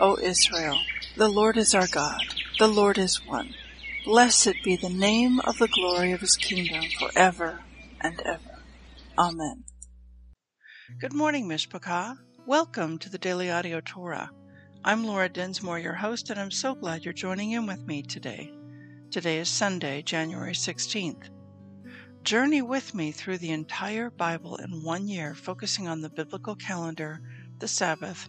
O Israel, the Lord is our God, the Lord is one. Blessed be the name of the glory of his kingdom forever and ever. Amen. Good morning, Mishpachah. Welcome to the Daily Audio Torah. I'm Laura Dinsmore, your host, and I'm so glad you're joining in with me today. Today is Sunday, January 16th. Journey with me through the entire Bible in one year, focusing on the biblical calendar, the Sabbath,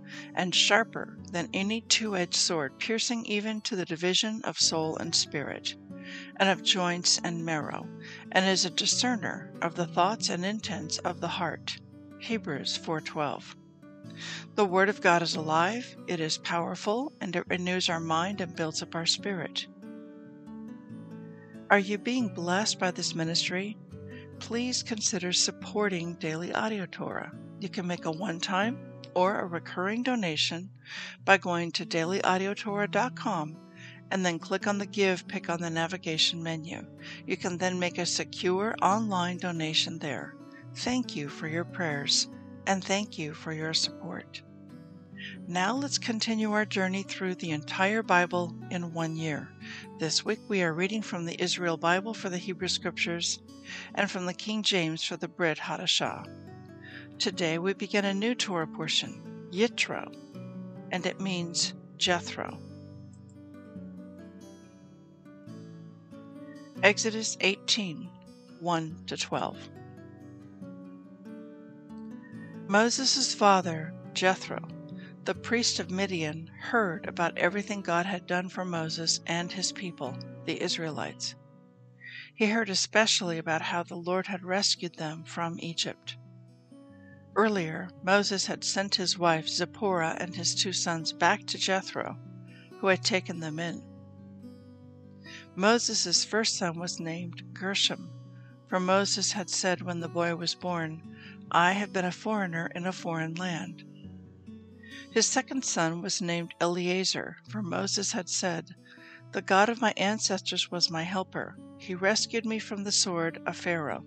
and sharper than any two edged sword, piercing even to the division of soul and spirit, and of joints and marrow, and is a discerner of the thoughts and intents of the heart. Hebrews 4:12. The Word of God is alive, it is powerful, and it renews our mind and builds up our spirit. Are you being blessed by this ministry? Please consider supporting Daily Audio Torah. You can make a one time or a recurring donation by going to dailyaudiotorah.com and then click on the Give pick on the navigation menu. You can then make a secure online donation there. Thank you for your prayers and thank you for your support. Now let's continue our journey through the entire Bible in one year. This week we are reading from the Israel Bible for the Hebrew Scriptures and from the King James for the Brit Hadashah. Today we begin a new Torah portion, Yitro, and it means Jethro. Exodus 18 1 to 12. Moses' father, Jethro, the priest of Midian, heard about everything God had done for Moses and his people, the Israelites. He heard especially about how the Lord had rescued them from Egypt. Earlier, Moses had sent his wife Zipporah and his two sons back to Jethro, who had taken them in. Moses' first son was named Gershom, for Moses had said when the boy was born, I have been a foreigner in a foreign land. His second son was named Eliezer, for Moses had said, The God of my ancestors was my helper. He rescued me from the sword of Pharaoh.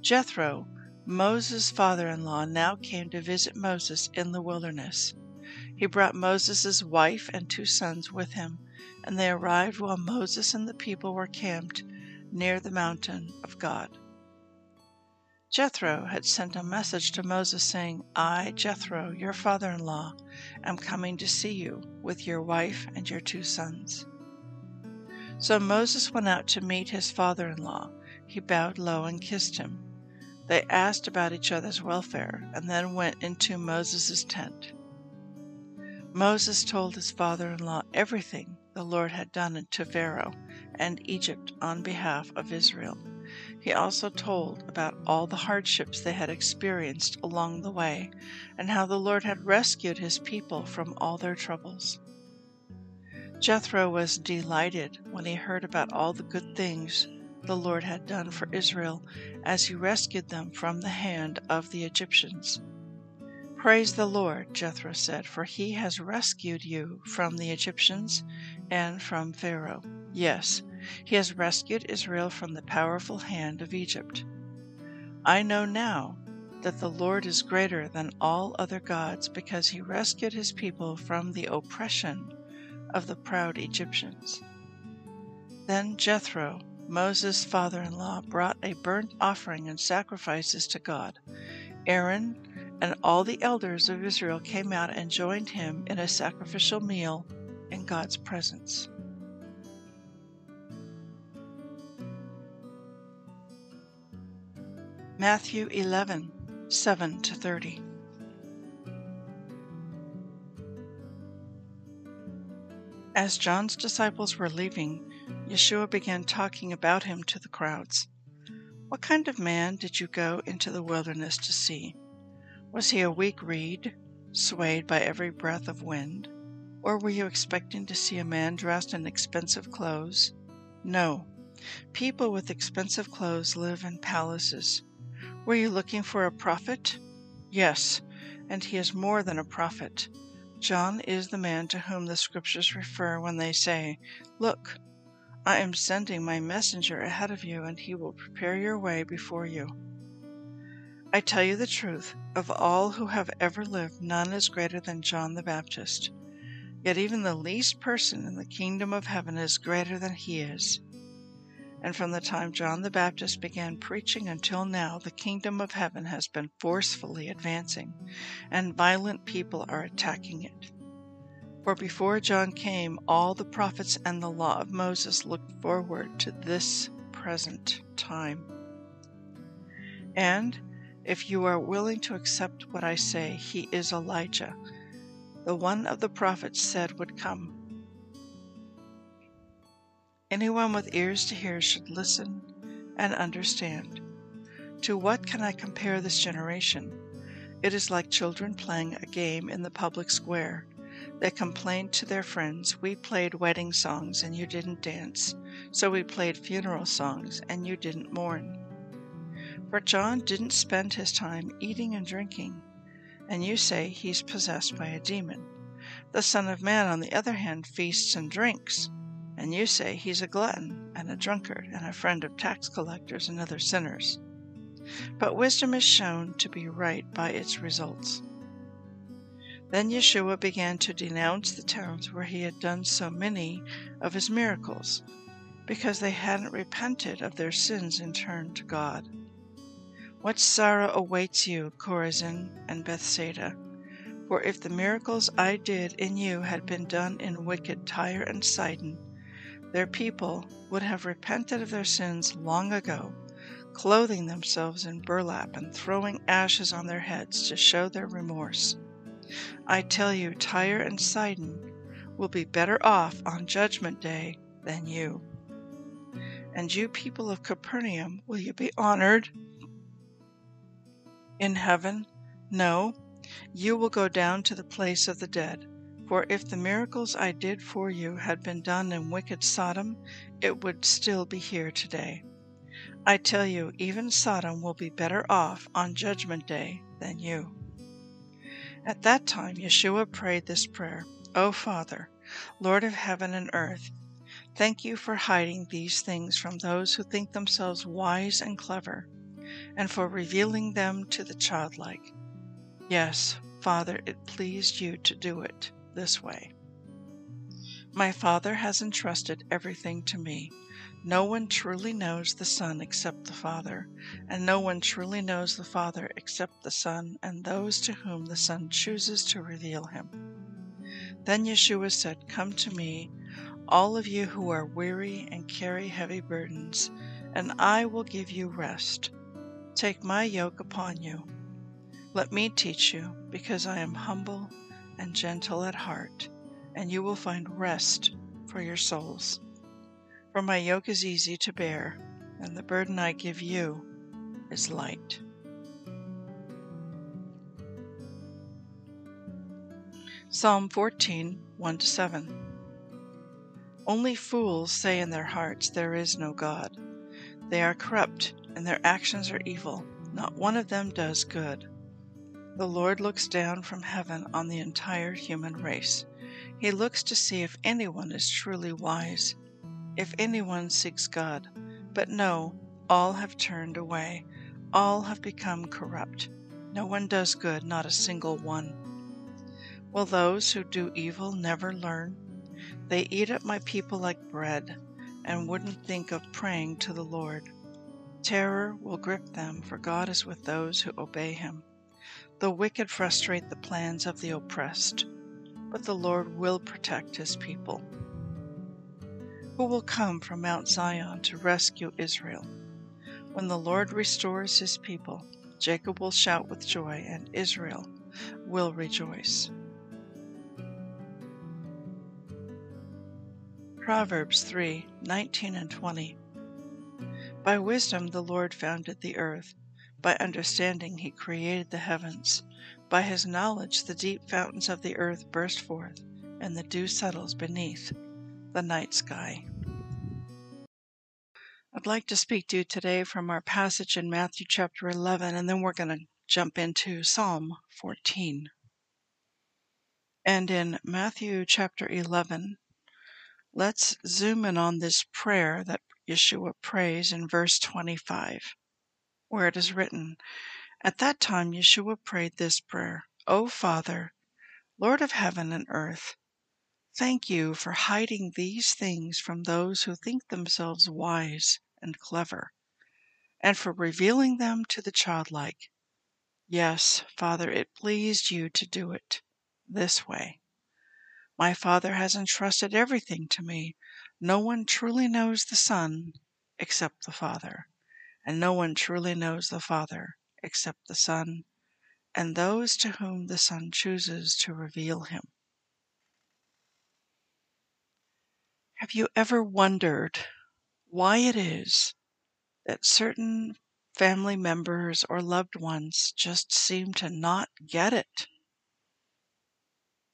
Jethro, Moses' father in law, now came to visit Moses in the wilderness. He brought Moses' wife and two sons with him, and they arrived while Moses and the people were camped near the mountain of God. Jethro had sent a message to Moses saying, I, Jethro, your father in law, am coming to see you with your wife and your two sons. So Moses went out to meet his father in law. He bowed low and kissed him. They asked about each other's welfare and then went into Moses' tent. Moses told his father in law everything the Lord had done to Pharaoh and Egypt on behalf of Israel. He also told about all the hardships they had experienced along the way and how the Lord had rescued his people from all their troubles. Jethro was delighted when he heard about all the good things the Lord had done for Israel as he rescued them from the hand of the Egyptians. Praise the Lord, Jethro said, for he has rescued you from the Egyptians and from Pharaoh. Yes, he has rescued Israel from the powerful hand of Egypt. I know now that the Lord is greater than all other gods because he rescued his people from the oppression of the proud Egyptians. Then Jethro, Moses' father in law, brought a burnt offering and sacrifices to God. Aaron And all the elders of Israel came out and joined him in a sacrificial meal in God's presence. Matthew 11, 7 to 30. As John's disciples were leaving, Yeshua began talking about him to the crowds. What kind of man did you go into the wilderness to see? Was he a weak reed, swayed by every breath of wind? Or were you expecting to see a man dressed in expensive clothes? No. People with expensive clothes live in palaces. Were you looking for a prophet? Yes, and he is more than a prophet. John is the man to whom the Scriptures refer when they say, Look, I am sending my messenger ahead of you, and he will prepare your way before you. I tell you the truth, of all who have ever lived, none is greater than John the Baptist. Yet even the least person in the kingdom of heaven is greater than he is. And from the time John the Baptist began preaching until now, the kingdom of heaven has been forcefully advancing, and violent people are attacking it. For before John came, all the prophets and the law of Moses looked forward to this present time. And if you are willing to accept what I say, he is Elijah, the one of the prophets said would come. Anyone with ears to hear should listen and understand. To what can I compare this generation? It is like children playing a game in the public square. They complained to their friends, We played wedding songs and you didn't dance, so we played funeral songs and you didn't mourn. For John didn't spend his time eating and drinking, and you say he's possessed by a demon. The Son of Man, on the other hand, feasts and drinks and you say he's a glutton and a drunkard and a friend of tax collectors and other sinners. But wisdom is shown to be right by its results. Then Yeshua began to denounce the towns where he had done so many of his miracles, because they hadn't repented of their sins and turned to God. What sorrow awaits you, Chorazin and Bethsaida! For if the miracles I did in you had been done in wicked Tyre and Sidon, their people would have repented of their sins long ago, clothing themselves in burlap and throwing ashes on their heads to show their remorse. I tell you, Tyre and Sidon will be better off on Judgment Day than you. And you people of Capernaum, will you be honored in heaven? No, you will go down to the place of the dead. For if the miracles I did for you had been done in wicked Sodom, it would still be here today. I tell you, even Sodom will be better off on Judgment Day than you. At that time, Yeshua prayed this prayer O Father, Lord of heaven and earth, thank you for hiding these things from those who think themselves wise and clever, and for revealing them to the childlike. Yes, Father, it pleased you to do it this way My Father has entrusted everything to me. No one truly knows the Son except the Father, and no one truly knows the Father except the Son and those to whom the Son chooses to reveal him. Then Yeshua said, Come to me, all of you who are weary and carry heavy burdens, and I will give you rest. Take my yoke upon you. Let me teach you, because I am humble and gentle at heart, and you will find rest for your souls. For my yoke is easy to bear, and the burden I give you is light. Psalm 14 1 7. Only fools say in their hearts, There is no God. They are corrupt, and their actions are evil. Not one of them does good. The Lord looks down from heaven on the entire human race. He looks to see if anyone is truly wise, if anyone seeks God. But no, all have turned away, all have become corrupt. No one does good, not a single one. Will those who do evil never learn? They eat up my people like bread, and wouldn't think of praying to the Lord. Terror will grip them, for God is with those who obey him. The wicked frustrate the plans of the oppressed, but the Lord will protect his people. Who will come from Mount Zion to rescue Israel? When the Lord restores his people, Jacob will shout with joy and Israel will rejoice. Proverbs 3 19 and 20. By wisdom the Lord founded the earth, by understanding he created the heavens. By his knowledge the deep fountains of the earth burst forth, and the dew settles beneath the night sky. I'd like to speak to you today from our passage in Matthew chapter 11, and then we're going to jump into Psalm 14. And in Matthew chapter 11, let's zoom in on this prayer that Yeshua prays in verse 25, where it is written, At that time Yeshua prayed this prayer, O Father, Lord of heaven and earth, thank you for hiding these things from those who think themselves wise and clever, and for revealing them to the childlike. Yes, Father, it pleased you to do it this way. My Father has entrusted everything to me. No one truly knows the Son except the Father, and no one truly knows the Father except the Son, and those to whom the Son chooses to reveal him. Have you ever wondered why it is that certain family members or loved ones just seem to not get it?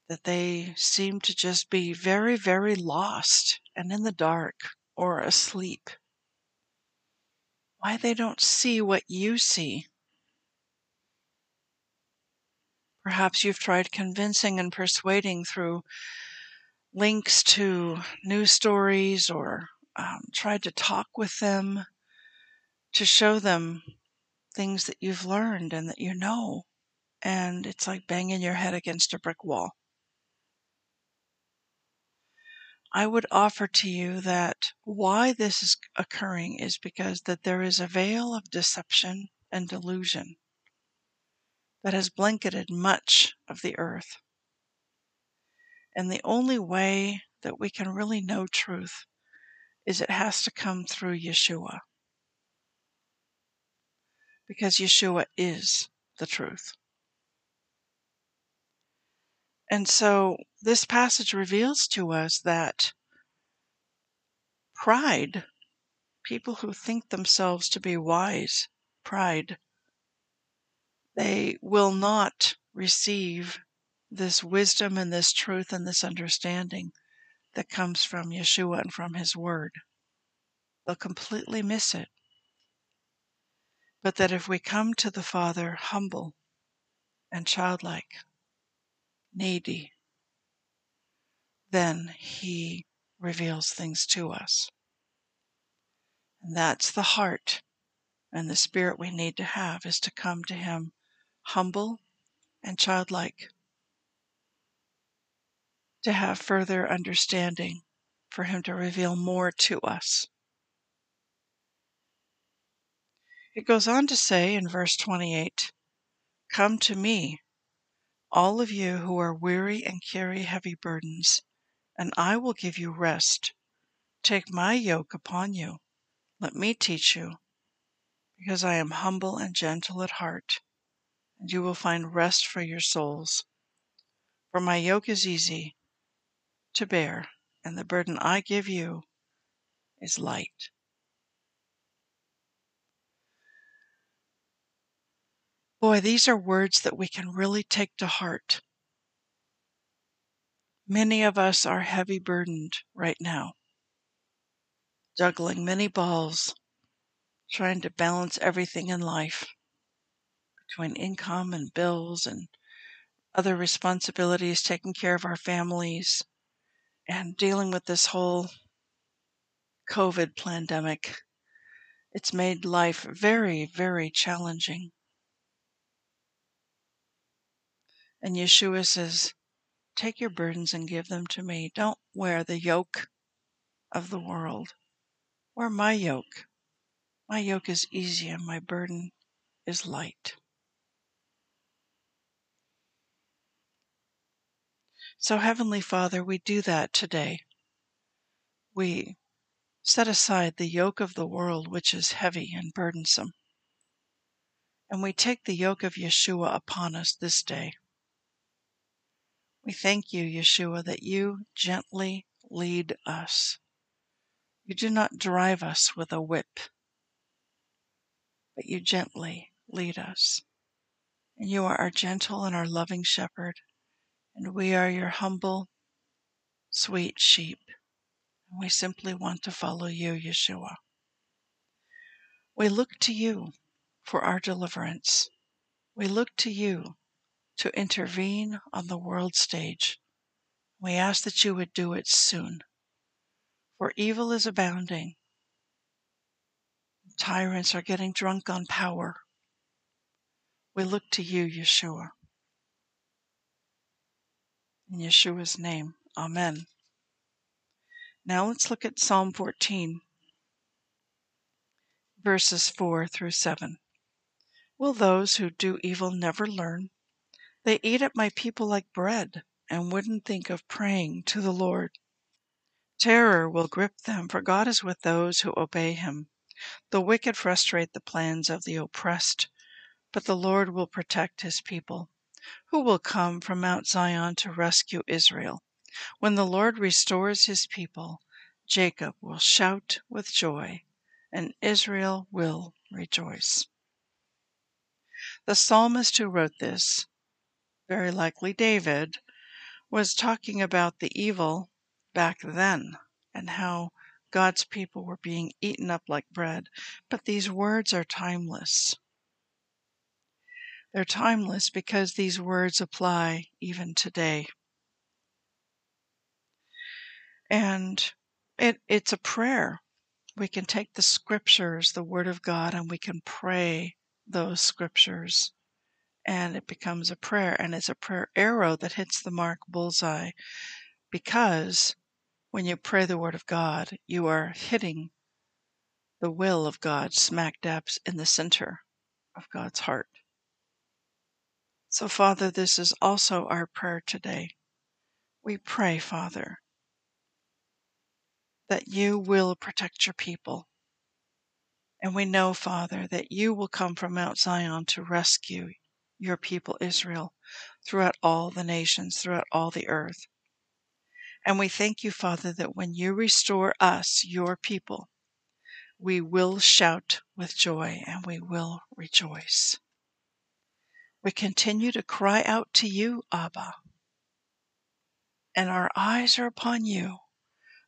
That they seem to just be very, very lost and in the dark or asleep. Why they don't see what you see. Perhaps you've tried convincing and persuading through links to news stories or um, tried to talk with them to show them things that you've learned and that you know. And it's like banging your head against a brick wall. I would offer to you that why this is occurring is because that there is a veil of deception and delusion that has blanketed much of the earth. And the only way that we can really know truth is it has to come through Yeshua. Because Yeshua is the truth. And so this passage reveals to us that pride, people who think themselves to be wise, pride, they will not receive this wisdom and this truth and this understanding that comes from Yeshua and from His Word. They'll completely miss it. But that if we come to the Father humble and childlike, needy, then He reveals things to us. And that's the heart and the spirit we need to have is to come to Him humble and childlike to have further understanding, for Him to reveal more to us. It goes on to say in verse 28 Come to me, all of you who are weary and carry heavy burdens, and I will give you rest. Take my yoke upon you. Let me teach you, because I am humble and gentle at heart, and you will find rest for your souls. For my yoke is easy to bear, and the burden I give you is light. Boy, these are words that we can really take to heart. Many of us are heavy burdened right now, juggling many balls, trying to balance everything in life between income and bills and other responsibilities, taking care of our families, and dealing with this whole COVID pandemic. It's made life very, very challenging. And Yeshua says, Take your burdens and give them to me. Don't wear the yoke of the world. Wear my yoke. My yoke is easy and my burden is light. So, Heavenly Father, we do that today. We set aside the yoke of the world, which is heavy and burdensome, and we take the yoke of Yeshua upon us this day. We thank you, Yeshua, that you gently lead us. You do not drive us with a whip, but you gently lead us. And you are our gentle and our loving shepherd, and we are your humble, sweet sheep. And we simply want to follow you, Yeshua. We look to you for our deliverance. We look to you to intervene on the world stage. We ask that you would do it soon, for evil is abounding. Tyrants are getting drunk on power. We look to you, Yeshua. In Yeshua's name, Amen. Now let's look at Psalm 14, verses 4 through 7. Will those who do evil never learn? They eat up my people like bread and wouldn't think of praying to the Lord. Terror will grip them, for God is with those who obey him. The wicked frustrate the plans of the oppressed but the Lord will protect his people. Who will come from Mount Zion to rescue Israel? When the Lord restores his people, Jacob will shout with joy, and Israel will rejoice. The psalmist who wrote this, very likely David, was talking about the evil back then and how God's people were being eaten up like bread. But these words are timeless. They're timeless because these words apply even today. And it, it's a prayer. We can take the scriptures, the word of God, and we can pray those scriptures. And it becomes a prayer, and it's a prayer arrow that hits the mark bullseye because when you pray the word of God, you are hitting the will of God smack dab in the center of God's heart. So, Father, this is also our prayer today. We pray, Father, that you will protect your people. And we know, Father, that you will come from Mount Zion to rescue your people, Israel, throughout all the nations, throughout all the earth. And we thank you, Father, that when you restore us, your people, we will shout with joy and we will rejoice. We continue to cry out to you, Abba. And our eyes are upon you.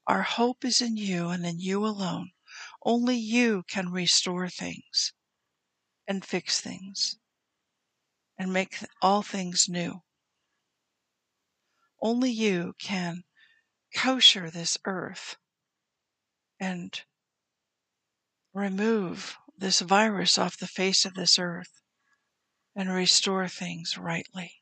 Our hope is in you and in you alone. Only you can restore things and fix things and make all things new. Only you can kosher this earth and remove this virus off the face of this earth and restore things rightly.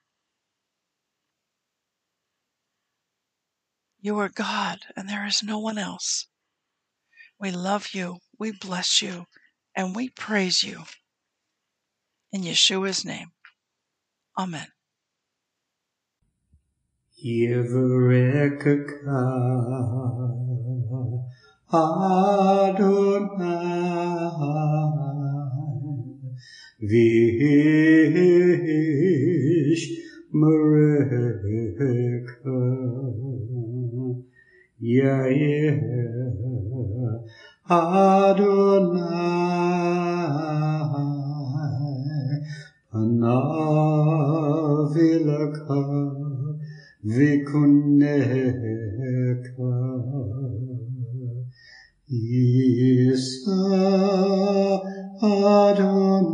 You are God, and there is no one else. We love you, we bless you, and we praise you. In Yeshua's name, Amen. Adonai Vish Mareka Yair Adonai Vikuneka Isa Adonai